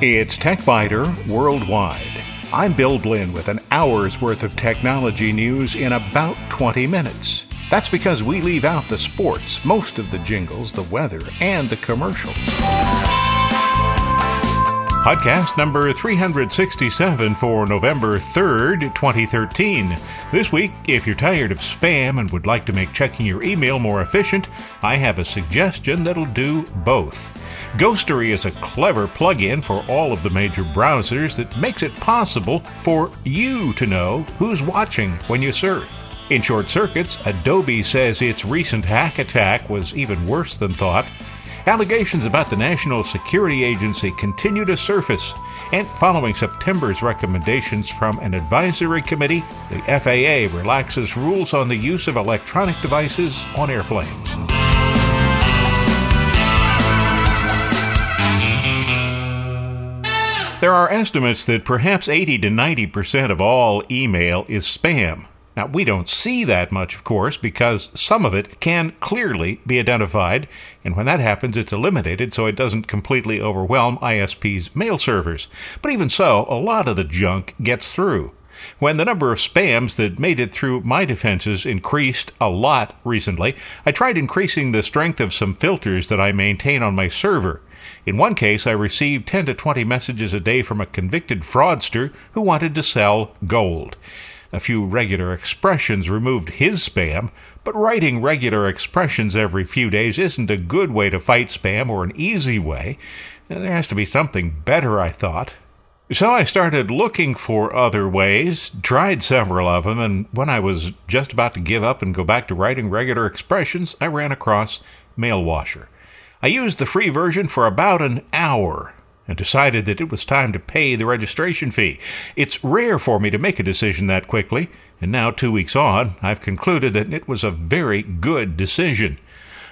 It's TechByter Worldwide. I'm Bill Blinn with an hour's worth of technology news in about 20 minutes. That's because we leave out the sports, most of the jingles, the weather, and the commercials. Podcast number 367 for November 3rd, 2013. This week, if you're tired of spam and would like to make checking your email more efficient, I have a suggestion that'll do both. Ghostery is a clever plugin for all of the major browsers that makes it possible for you to know who's watching when you surf. In short circuits, Adobe says its recent hack attack was even worse than thought. Allegations about the National Security Agency continue to surface. And following September's recommendations from an advisory committee, the FAA relaxes rules on the use of electronic devices on airplanes. There are estimates that perhaps 80 to 90 percent of all email is spam. Now, we don't see that much, of course, because some of it can clearly be identified, and when that happens, it's eliminated so it doesn't completely overwhelm ISP's mail servers. But even so, a lot of the junk gets through. When the number of spams that made it through my defenses increased a lot recently, I tried increasing the strength of some filters that I maintain on my server. In one case, I received 10 to 20 messages a day from a convicted fraudster who wanted to sell gold. A few regular expressions removed his spam, but writing regular expressions every few days isn't a good way to fight spam or an easy way. There has to be something better, I thought. So I started looking for other ways, tried several of them, and when I was just about to give up and go back to writing regular expressions, I ran across Mailwasher. I used the free version for about an hour and decided that it was time to pay the registration fee. It's rare for me to make a decision that quickly, and now, two weeks on, I've concluded that it was a very good decision.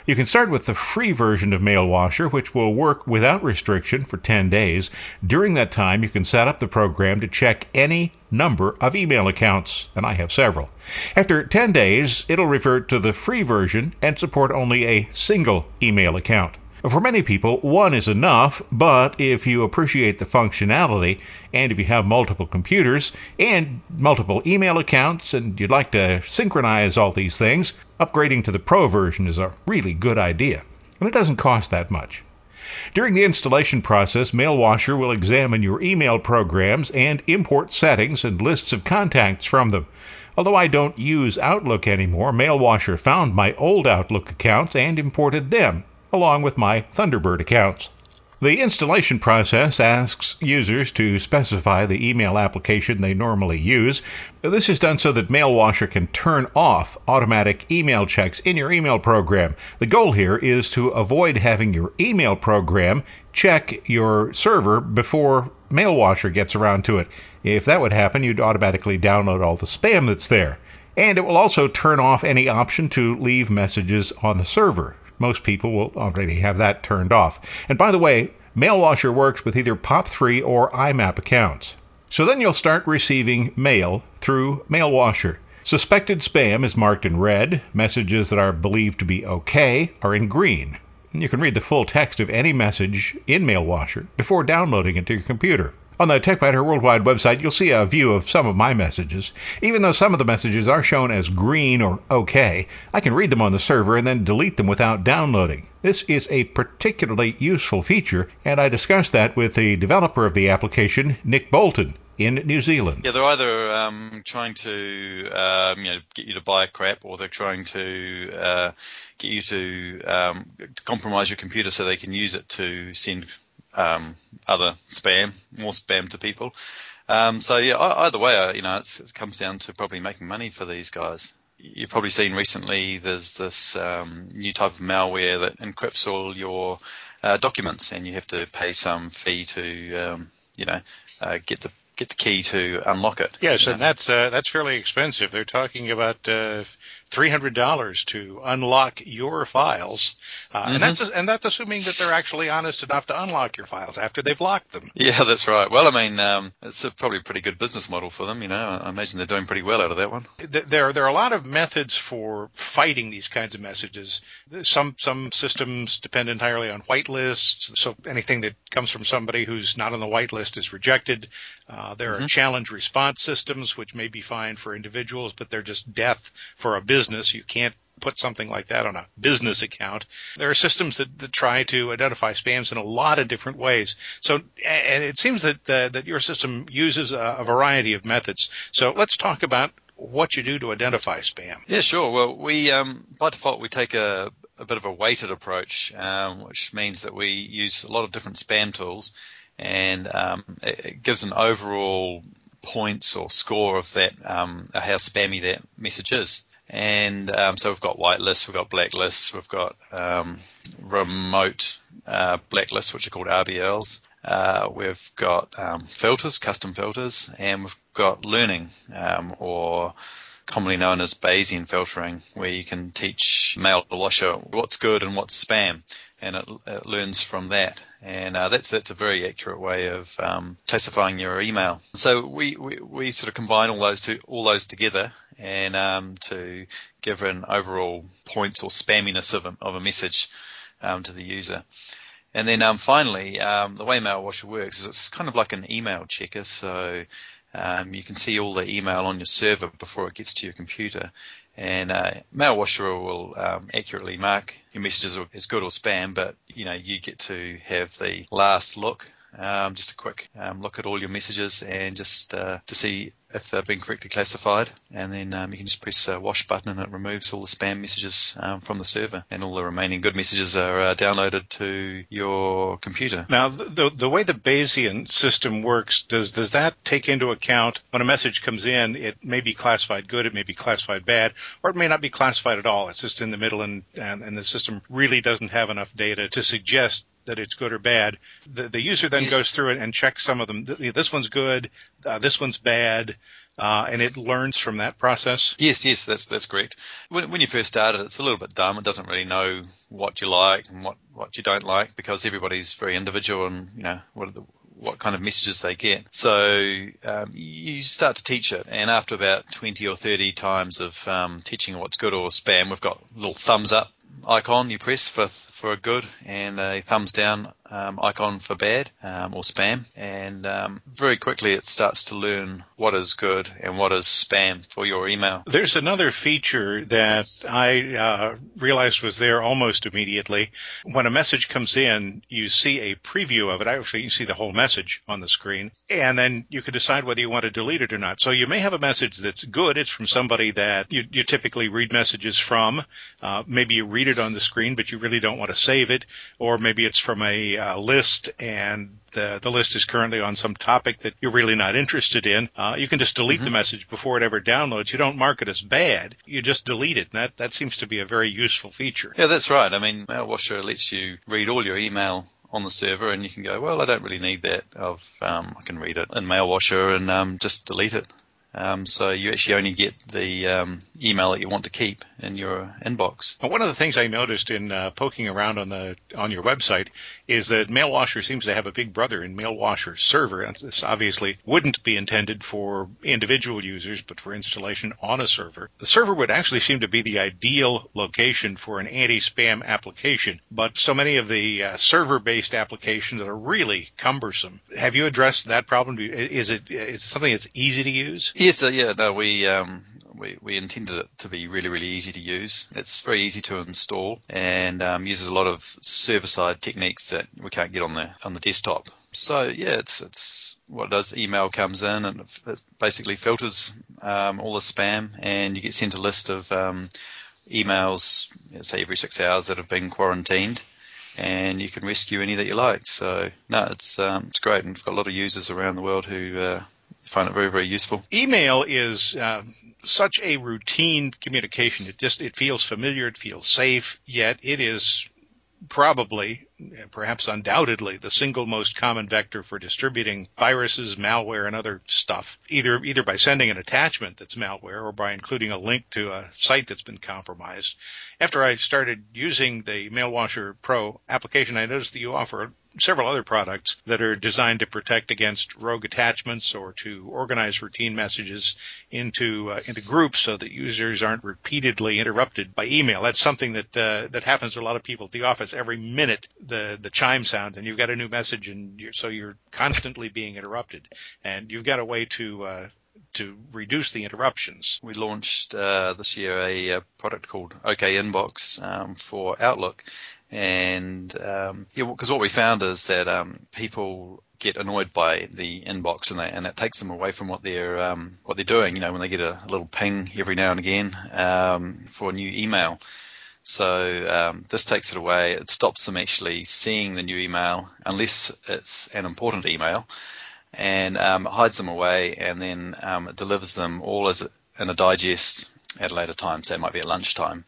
You can start with the free version of Mailwasher, which will work without restriction for 10 days. During that time, you can set up the program to check any number of email accounts, and I have several. After 10 days, it'll revert to the free version and support only a single email account. For many people, one is enough, but if you appreciate the functionality and if you have multiple computers and multiple email accounts and you'd like to synchronize all these things, upgrading to the Pro version is a really good idea. And it doesn't cost that much. During the installation process, Mailwasher will examine your email programs and import settings and lists of contacts from them. Although I don't use Outlook anymore, Mailwasher found my old Outlook accounts and imported them along with my Thunderbird accounts. The installation process asks users to specify the email application they normally use. This is done so that Mailwasher can turn off automatic email checks in your email program. The goal here is to avoid having your email program check your server before Mailwasher gets around to it. If that would happen, you'd automatically download all the spam that's there. And it will also turn off any option to leave messages on the server most people will already have that turned off. And by the way, Mailwasher works with either POP3 or IMAP accounts. So then you'll start receiving mail through Mailwasher. Suspected spam is marked in red. Messages that are believed to be okay are in green. You can read the full text of any message in Mailwasher before downloading it to your computer. On the TechByter Worldwide website, you'll see a view of some of my messages. Even though some of the messages are shown as green or OK, I can read them on the server and then delete them without downloading. This is a particularly useful feature, and I discussed that with the developer of the application, Nick Bolton in New Zealand. Yeah, they're either um, trying to um, you know get you to buy crap, or they're trying to uh, get you to, um, compromise your computer so they can use it to send um, other spam, more spam to people. Um, so yeah, either way, uh, you know, it comes down to probably making money for these guys. You've probably seen recently there's this um, new type of malware that encrypts all your uh, documents, and you have to pay some fee to, um, you know, uh, get the get the key to unlock it. Yes, and that's uh, that's fairly expensive. They're talking about uh, three hundred dollars to unlock your files, uh, mm-hmm. and that's and that's assuming that they're actually honest enough to unlock your files after they've locked them. Yeah, that's right. Well, I mean, um, it's a, probably a pretty good business model for them. You know, I imagine they're doing pretty well out of that one. There, there are a lot of methods for fighting these kinds of messages. Some some systems depend entirely on whitelists, so anything that comes from somebody who's not on the whitelist is rejected. Uh, there mm-hmm. are challenge response systems, which may be fine for individuals, but they're just death for a business. You can't put something like that on a business account. There are systems that, that try to identify spams in a lot of different ways. So, and it seems that uh, that your system uses a, a variety of methods. So let's talk about what you do to identify spam. Yeah, sure. Well, we um, by default we take a, a bit of a weighted approach, um, which means that we use a lot of different spam tools and um, it, it, gives an overall points or score of that, um, how spammy that message is. And um, so we've got whitelists, we've got blacklists, we've got um, remote uh, blacklists, which are called RBLs. Uh, we've got um, filters, custom filters, and we've got learning, um, or commonly known as Bayesian filtering, where you can teach Mailwasher what's good and what's spam and it, it learns from that. And uh, that's that's a very accurate way of um, classifying your email. So we, we, we sort of combine all those two all those together and um, to give an overall points or spamminess of a, of a message um, to the user. And then um, finally, um, the way Mailwasher works is it's kind of like an email checker. So um, you can see all the email on your server before it gets to your computer. And uh, Mailwasher will um, accurately mark your messages as good or spam, but you know you get to have the last look um, just a quick um, look at all your messages and just uh, to see if they've been correctly classified. And then um, you can just press a wash button and it removes all the spam messages um, from the server, and all the remaining good messages are uh, downloaded to your computer. Now, the the way the Bayesian system works, does does that take into account when a message comes in? It may be classified good, it may be classified bad, or it may not be classified at all. It's just in the middle, and and, and the system really doesn't have enough data to suggest that it's good or bad. The, the user then goes through it and checks some of them. This one's good. Uh, this one's bad. Uh, and it learns from that process. Yes, yes, that's that's correct. When, when you first started, it's a little bit dumb. It doesn't really know what you like and what, what you don't like because everybody's very individual and you know what the, what kind of messages they get. So um, you start to teach it, and after about 20 or 30 times of um, teaching what's good or spam, we've got a little thumbs up icon you press for for a good and a thumbs down um, icon for bad um, or spam, and um, very quickly it starts to learn what is good and what is spam for your email. There's another feature that I uh, realized was there almost immediately. When a message comes in, you see a preview of it. Actually, you see the whole message on the screen, and then you can decide whether you want to delete it or not. So you may have a message that's good. It's from somebody that you, you typically read messages from. Uh, maybe you read it on the screen, but you really don't want to save it, or maybe it's from a uh, list and the, the list is currently on some topic that you're really not interested in, uh, you can just delete mm-hmm. the message before it ever downloads. You don't mark it as bad. You just delete it. And that, that seems to be a very useful feature. Yeah, that's right. I mean, Mailwasher lets you read all your email on the server and you can go, well, I don't really need that. Of um, I can read it in Mailwasher and um, just delete it. Um, so you actually only get the um, email that you want to keep in your inbox. One of the things I noticed in uh, poking around on the on your website is that Mailwasher seems to have a big brother in Mailwasher Server. And this obviously wouldn't be intended for individual users, but for installation on a server. The server would actually seem to be the ideal location for an anti-spam application, but so many of the uh, server-based applications are really cumbersome. Have you addressed that problem? Is it is it something that's easy to use? Yes, uh, yeah, no, we um, we, we intended it to be really, really easy to use. It's very easy to install and um, uses a lot of server-side techniques that we can't get on the on the desktop. So yeah, it's it's what it does. Email comes in and it basically filters um, all the spam, and you get sent a list of um, emails, say every six hours that have been quarantined and you can rescue any that you like. So no, it's um, it's great, and we've got a lot of users around the world who uh, find it very, very useful. Email is uh, such a routine communication. It just it feels familiar, it feels safe, yet it is probably perhaps undoubtedly the single most common vector for distributing viruses, malware, and other stuff, either either by sending an attachment that's malware or by including a link to a site that's been compromised. After I started using the MailWasher Pro application, I noticed that you offer several other products that are designed to protect against rogue attachments or to organize routine messages into uh, into groups so that users aren't repeatedly interrupted by email. That's something that uh, that happens to a lot of people at the office. Every minute the the chime sounds and you've got a new message and you're, so you're constantly being interrupted and you've got a way to uh, to reduce the interruptions. We launched uh, this year a, a, product called OK Inbox um, for Outlook, and um, yeah, because what we found is that um, people get annoyed by the inbox and, they, and it takes them away from what they're um, what they're doing. You know, when they get a, a little ping every now and again um, for a new email. So um, this takes it away. It stops them actually seeing the new email unless it's an important email, and um, hides them away, and then delivers them all as in a digest at a later time. So it might be at lunchtime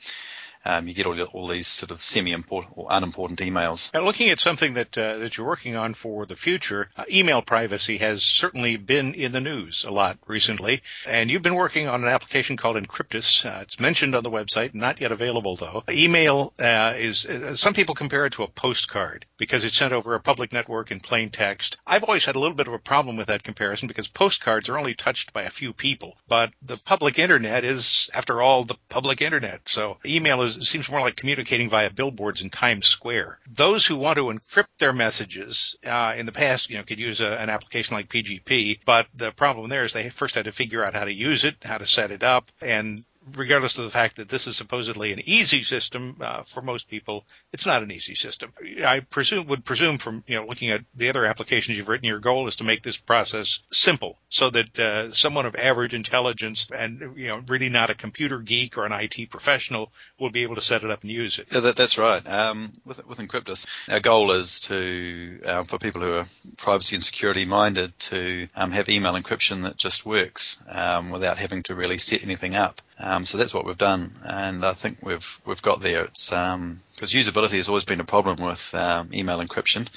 um, you get all, all these sort of semi-important or unimportant emails. Now, looking at something that uh, that you're working on for the future, uh, email privacy has certainly been in the news a lot recently, and you've been working on an application called Encryptus. Uh, it's mentioned on the website, not yet available though. Email uh, is uh, some people compare it to a postcard because it's sent over a public network in plain text. I've always had a little bit of a problem with that comparison because postcards are only touched by a few people, but the public internet is, after all, the public internet. So email is seems more like communicating via billboards in Times Square. Those who want to encrypt their messages uh, in the past, you know, could use a, an application like PGP, but the problem there is they first had to figure out how to use it, how to set it up, and regardless of the fact that this is supposedly an easy system uh, for most people, it's not an easy system. I presume would presume from you know looking at the other applications you've written, your goal is to make this process simple, so that uh, someone of average intelligence and you know really not a computer geek or an IT professional will be able to set it up and use it. Yeah, that, that's right. Um, with with Encryptus, our goal is to um, for people who are privacy and security minded to um, have email encryption that just works um, without having to really set anything up. Um, so that's what we've done, and I think we've we've got there. It's because um, usability has always been a problem with um, email encryption.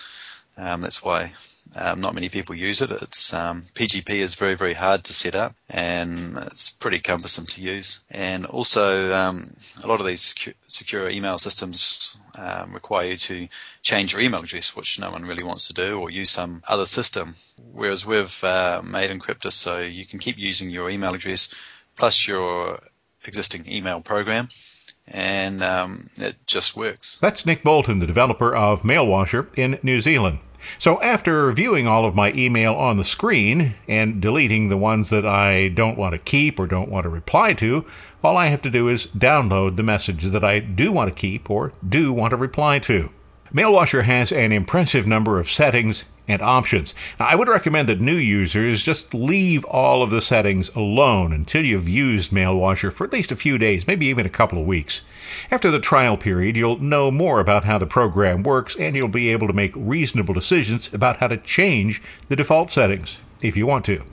Um, that's why um, not many people use it. It's PGP um, is very very hard to set up, and it's pretty cumbersome to use. And also, a lot of these secure, email systems require you to change your email address, which no one really wants to do, or use some other system. Whereas we've uh, made Encryptus so you can keep using your email address plus your existing email program, and um, it just works. That's Nick Bolton, the developer of MailWasher in New Zealand. So after viewing all of my email on the screen and deleting the ones that I don't want to keep or don't want to reply to, all I have to do is download the message that I do want to keep or do want to reply to. MailWasher has an impressive number of settings and options. Now, I would recommend that new users just leave all of the settings alone until you've used MailWasher for at least a few days, maybe even a couple of weeks. After the trial period, you'll know more about how the program works and you'll be able to make reasonable decisions about how to change the default settings if you want to.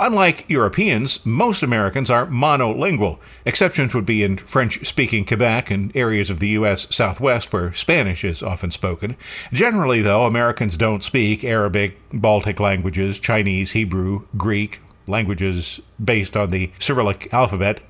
Unlike Europeans, most Americans are monolingual. Exceptions would be in French speaking Quebec and areas of the U.S. Southwest where Spanish is often spoken. Generally, though, Americans don't speak Arabic, Baltic languages, Chinese, Hebrew, Greek, languages based on the Cyrillic alphabet,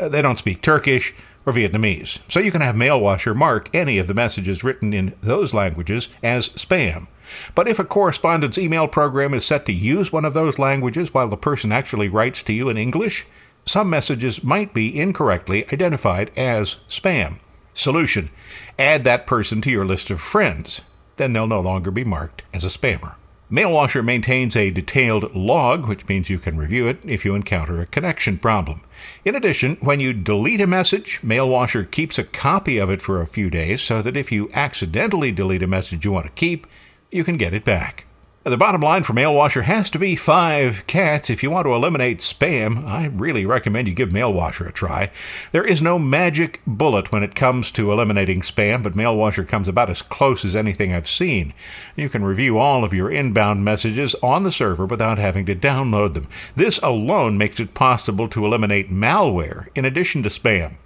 They don't speak Turkish or Vietnamese. So you can have MailWasher mark any of the messages written in those languages as spam. But if a correspondence email program is set to use one of those languages while the person actually writes to you in English, some messages might be incorrectly identified as spam. Solution Add that person to your list of friends. Then they'll no longer be marked as a spammer. MailWasher maintains a detailed log, which means you can review it if you encounter a connection problem. In addition, when you delete a message, MailWasher keeps a copy of it for a few days so that if you accidentally delete a message you want to keep, you can get it back. The bottom line for MailWasher has to be five cats. If you want to eliminate spam, I really recommend you give MailWasher a try. There is no magic bullet when it comes to eliminating spam, but MailWasher comes about as close as anything I've seen. You can review all of your inbound messages on the server without having to download them. This alone makes it possible to eliminate malware in addition to spam.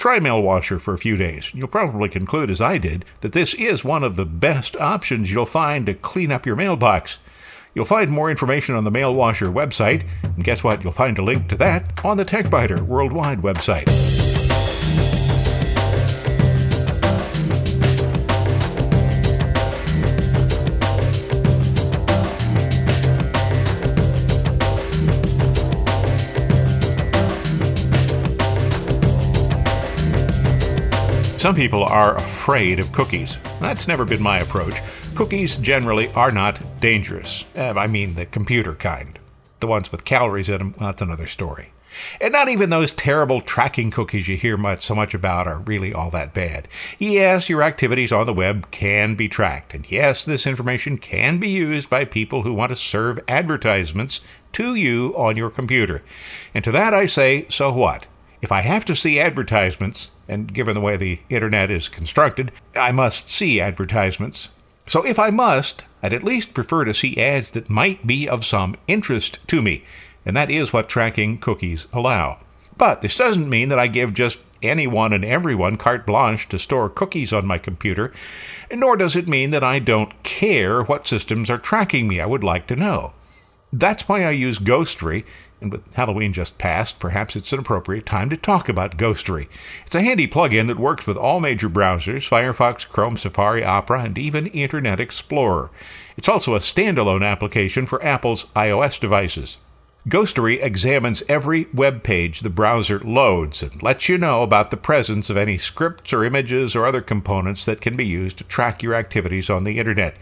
Try Mail Washer for a few days. You'll probably conclude, as I did, that this is one of the best options you'll find to clean up your mailbox. You'll find more information on the Mail Washer website, and guess what? You'll find a link to that on the TechByter Worldwide website. Some people are afraid of cookies. That's never been my approach. Cookies generally are not dangerous. Uh, I mean, the computer kind. The ones with calories in them, that's another story. And not even those terrible tracking cookies you hear much, so much about are really all that bad. Yes, your activities on the web can be tracked. And yes, this information can be used by people who want to serve advertisements to you on your computer. And to that I say, so what? If I have to see advertisements, and given the way the internet is constructed, I must see advertisements. So if I must, I'd at least prefer to see ads that might be of some interest to me, and that is what tracking cookies allow. But this doesn't mean that I give just anyone and everyone carte blanche to store cookies on my computer, nor does it mean that I don't care what systems are tracking me. I would like to know. That's why I use Ghostery and with Halloween just past, perhaps it's an appropriate time to talk about Ghostery. It's a handy plugin that works with all major browsers Firefox, Chrome, Safari, Opera, and even Internet Explorer. It's also a standalone application for Apple's iOS devices. Ghostery examines every web page the browser loads and lets you know about the presence of any scripts or images or other components that can be used to track your activities on the internet.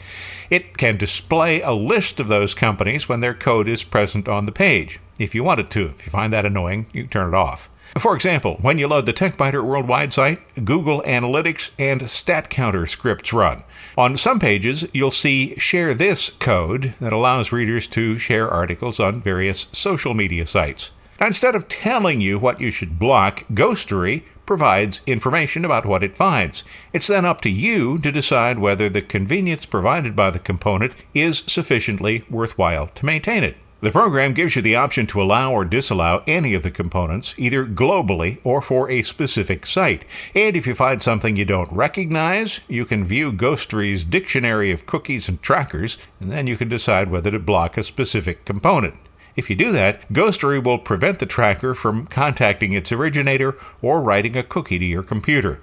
It can display a list of those companies when their code is present on the page. If you want it to, if you find that annoying, you can turn it off. For example, when you load the TechByter Worldwide site, Google Analytics and StatCounter scripts run. On some pages, you'll see Share This code that allows readers to share articles on various social media sites. Now, instead of telling you what you should block, Ghostery provides information about what it finds. It's then up to you to decide whether the convenience provided by the component is sufficiently worthwhile to maintain it. The program gives you the option to allow or disallow any of the components, either globally or for a specific site. And if you find something you don't recognize, you can view Ghostery's dictionary of cookies and trackers, and then you can decide whether to block a specific component. If you do that, Ghostery will prevent the tracker from contacting its originator or writing a cookie to your computer.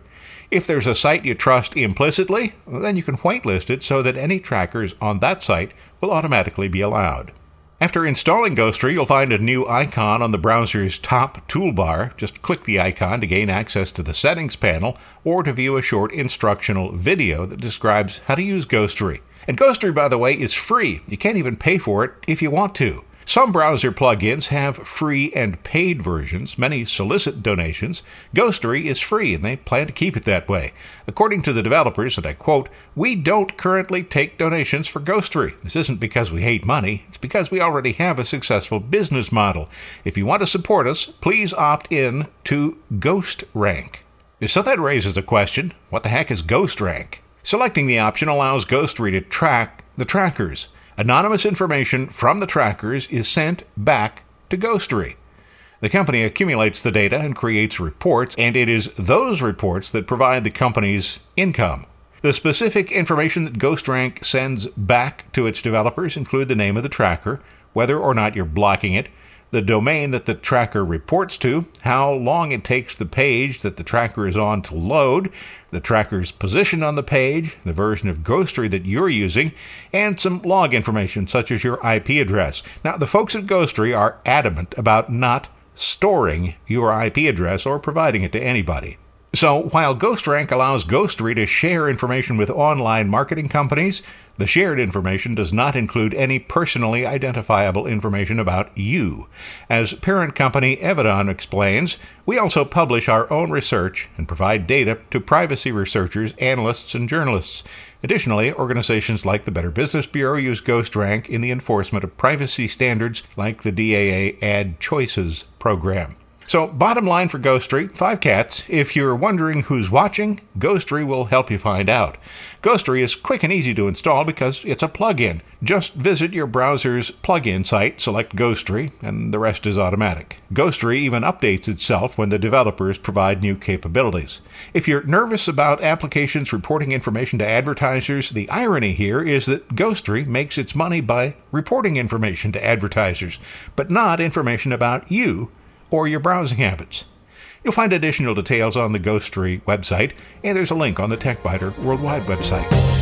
If there's a site you trust implicitly, then you can whitelist it so that any trackers on that site will automatically be allowed. After installing Ghostery, you'll find a new icon on the browser's top toolbar. Just click the icon to gain access to the settings panel or to view a short instructional video that describes how to use Ghostery. And Ghostery, by the way, is free. You can't even pay for it if you want to. Some browser plugins have free and paid versions. Many solicit donations. Ghostery is free, and they plan to keep it that way. According to the developers, and I quote, We don't currently take donations for Ghostery. This isn't because we hate money, it's because we already have a successful business model. If you want to support us, please opt in to Ghost Rank. So that raises a question what the heck is Ghost Rank? Selecting the option allows Ghostery to track the trackers. Anonymous information from the trackers is sent back to Ghostery. The company accumulates the data and creates reports, and it is those reports that provide the company's income. The specific information that GhostRank sends back to its developers include the name of the tracker, whether or not you're blocking it, the domain that the tracker reports to, how long it takes the page that the tracker is on to load, the tracker's position on the page, the version of Ghostery that you're using, and some log information such as your IP address. Now, the folks at Ghostery are adamant about not storing your IP address or providing it to anybody. So, while GhostRank allows Ghostery to share information with online marketing companies, the shared information does not include any personally identifiable information about you. As parent company Evidon explains, we also publish our own research and provide data to privacy researchers, analysts, and journalists. Additionally, organizations like the Better Business Bureau use GhostRank in the enforcement of privacy standards like the DAA Ad Choices program. So, bottom line for Ghostery, five cats. If you're wondering who's watching, Ghostery will help you find out. Ghostery is quick and easy to install because it's a plug-in. Just visit your browser's plug-in site, select Ghostery, and the rest is automatic. Ghostery even updates itself when the developers provide new capabilities. If you're nervous about applications reporting information to advertisers, the irony here is that Ghostery makes its money by reporting information to advertisers, but not information about you or your browsing habits. You'll find additional details on the Ghostery website, and there's a link on the TechByter Worldwide website.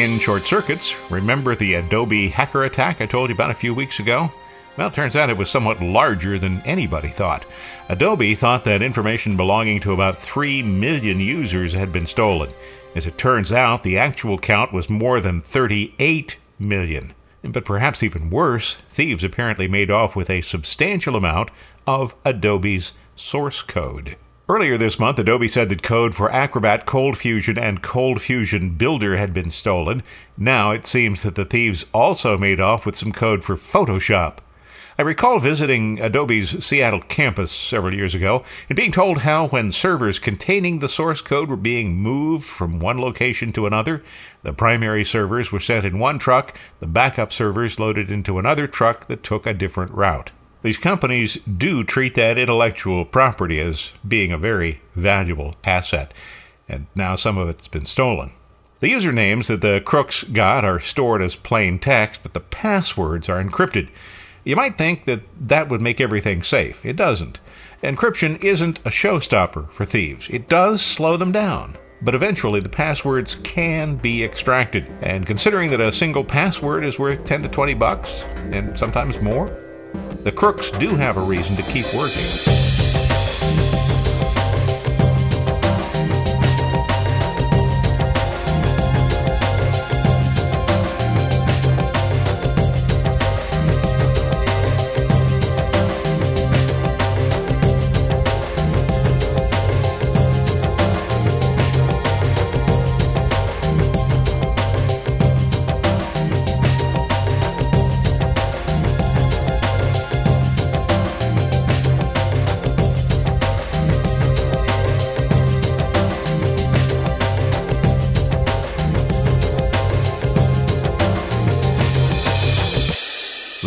In short circuits, remember the Adobe hacker attack I told you about a few weeks ago? Well, it turns out it was somewhat larger than anybody thought. Adobe thought that information belonging to about 3 million users had been stolen. As it turns out, the actual count was more than 38 million. But perhaps even worse, thieves apparently made off with a substantial amount of Adobe's source code. Earlier this month, Adobe said that code for Acrobat Cold Fusion and Cold Fusion Builder had been stolen. Now it seems that the thieves also made off with some code for Photoshop. I recall visiting Adobe's Seattle campus several years ago and being told how, when servers containing the source code were being moved from one location to another, the primary servers were sent in one truck, the backup servers loaded into another truck that took a different route. These companies do treat that intellectual property as being a very valuable asset, and now some of it's been stolen. The usernames that the crooks got are stored as plain text, but the passwords are encrypted. You might think that that would make everything safe. It doesn't. Encryption isn't a showstopper for thieves. It does slow them down. But eventually the passwords can be extracted. And considering that a single password is worth 10 to 20 bucks, and sometimes more, the crooks do have a reason to keep working.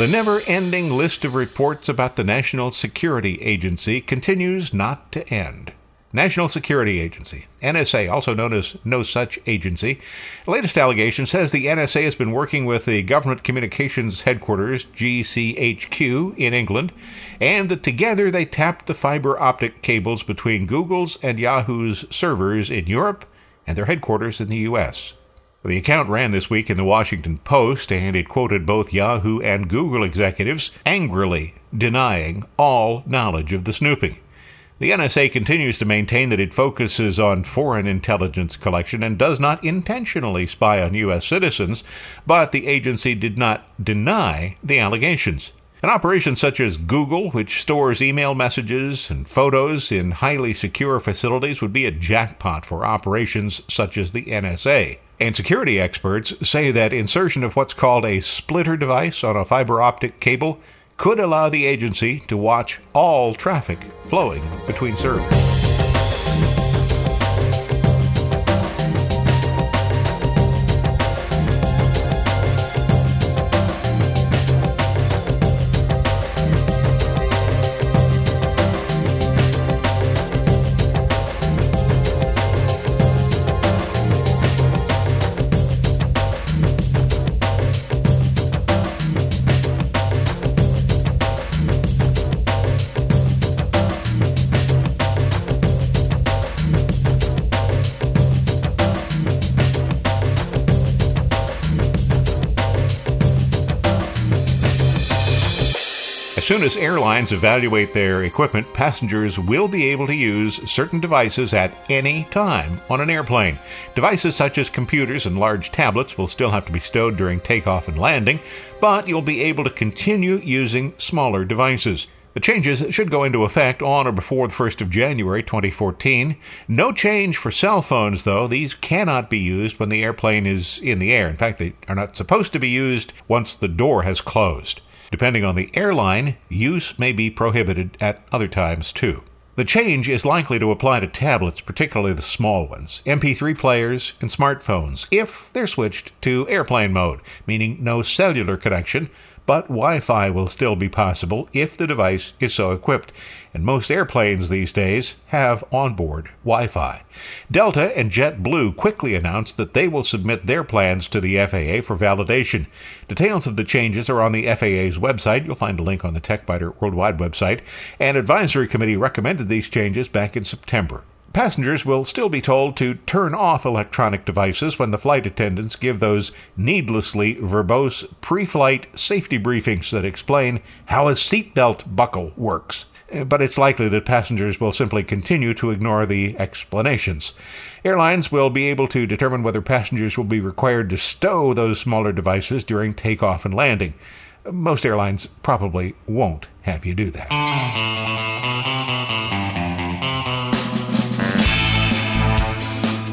The never ending list of reports about the National Security Agency continues not to end. National Security Agency, NSA, also known as No Such Agency. Latest allegation says the NSA has been working with the Government Communications Headquarters, GCHQ, in England, and that together they tapped the fiber optic cables between Google's and Yahoo's servers in Europe and their headquarters in the U.S. The account ran this week in the Washington Post, and it quoted both Yahoo and Google executives angrily denying all knowledge of the snooping. The NSA continues to maintain that it focuses on foreign intelligence collection and does not intentionally spy on U.S. citizens, but the agency did not deny the allegations. An operation such as Google, which stores email messages and photos in highly secure facilities, would be a jackpot for operations such as the NSA. And security experts say that insertion of what's called a splitter device on a fiber optic cable could allow the agency to watch all traffic flowing between servers. Soon as airlines evaluate their equipment, passengers will be able to use certain devices at any time on an airplane. Devices such as computers and large tablets will still have to be stowed during takeoff and landing, but you'll be able to continue using smaller devices. The changes should go into effect on or before the 1st of January 2014. No change for cell phones, though. These cannot be used when the airplane is in the air. In fact, they are not supposed to be used once the door has closed. Depending on the airline, use may be prohibited at other times too. The change is likely to apply to tablets, particularly the small ones, MP3 players, and smartphones, if they're switched to airplane mode, meaning no cellular connection, but Wi Fi will still be possible if the device is so equipped, and most airplanes these days have onboard Wi Fi. Delta and JetBlue quickly announced that they will submit their plans to the FAA for validation. Details of the changes are on the FAA's website. You'll find a link on the TechByter Worldwide website. An advisory committee recommended these changes back in September. Passengers will still be told to turn off electronic devices when the flight attendants give those needlessly verbose pre flight safety briefings that explain how a seatbelt buckle works. But it's likely that passengers will simply continue to ignore the explanations. Airlines will be able to determine whether passengers will be required to stow those smaller devices during takeoff and landing. Most airlines probably won't have you do that.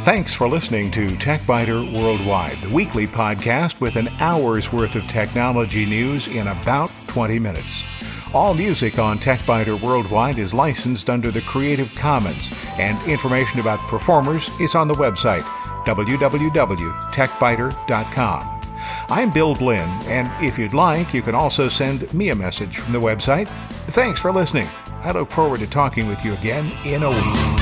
Thanks for listening to TechByter Worldwide, the weekly podcast with an hour's worth of technology news in about 20 minutes. All music on TechByter Worldwide is licensed under the Creative Commons, and information about performers is on the website www.techbyter.com. I'm Bill Blinn, and if you'd like, you can also send me a message from the website. Thanks for listening. I look forward to talking with you again in a week.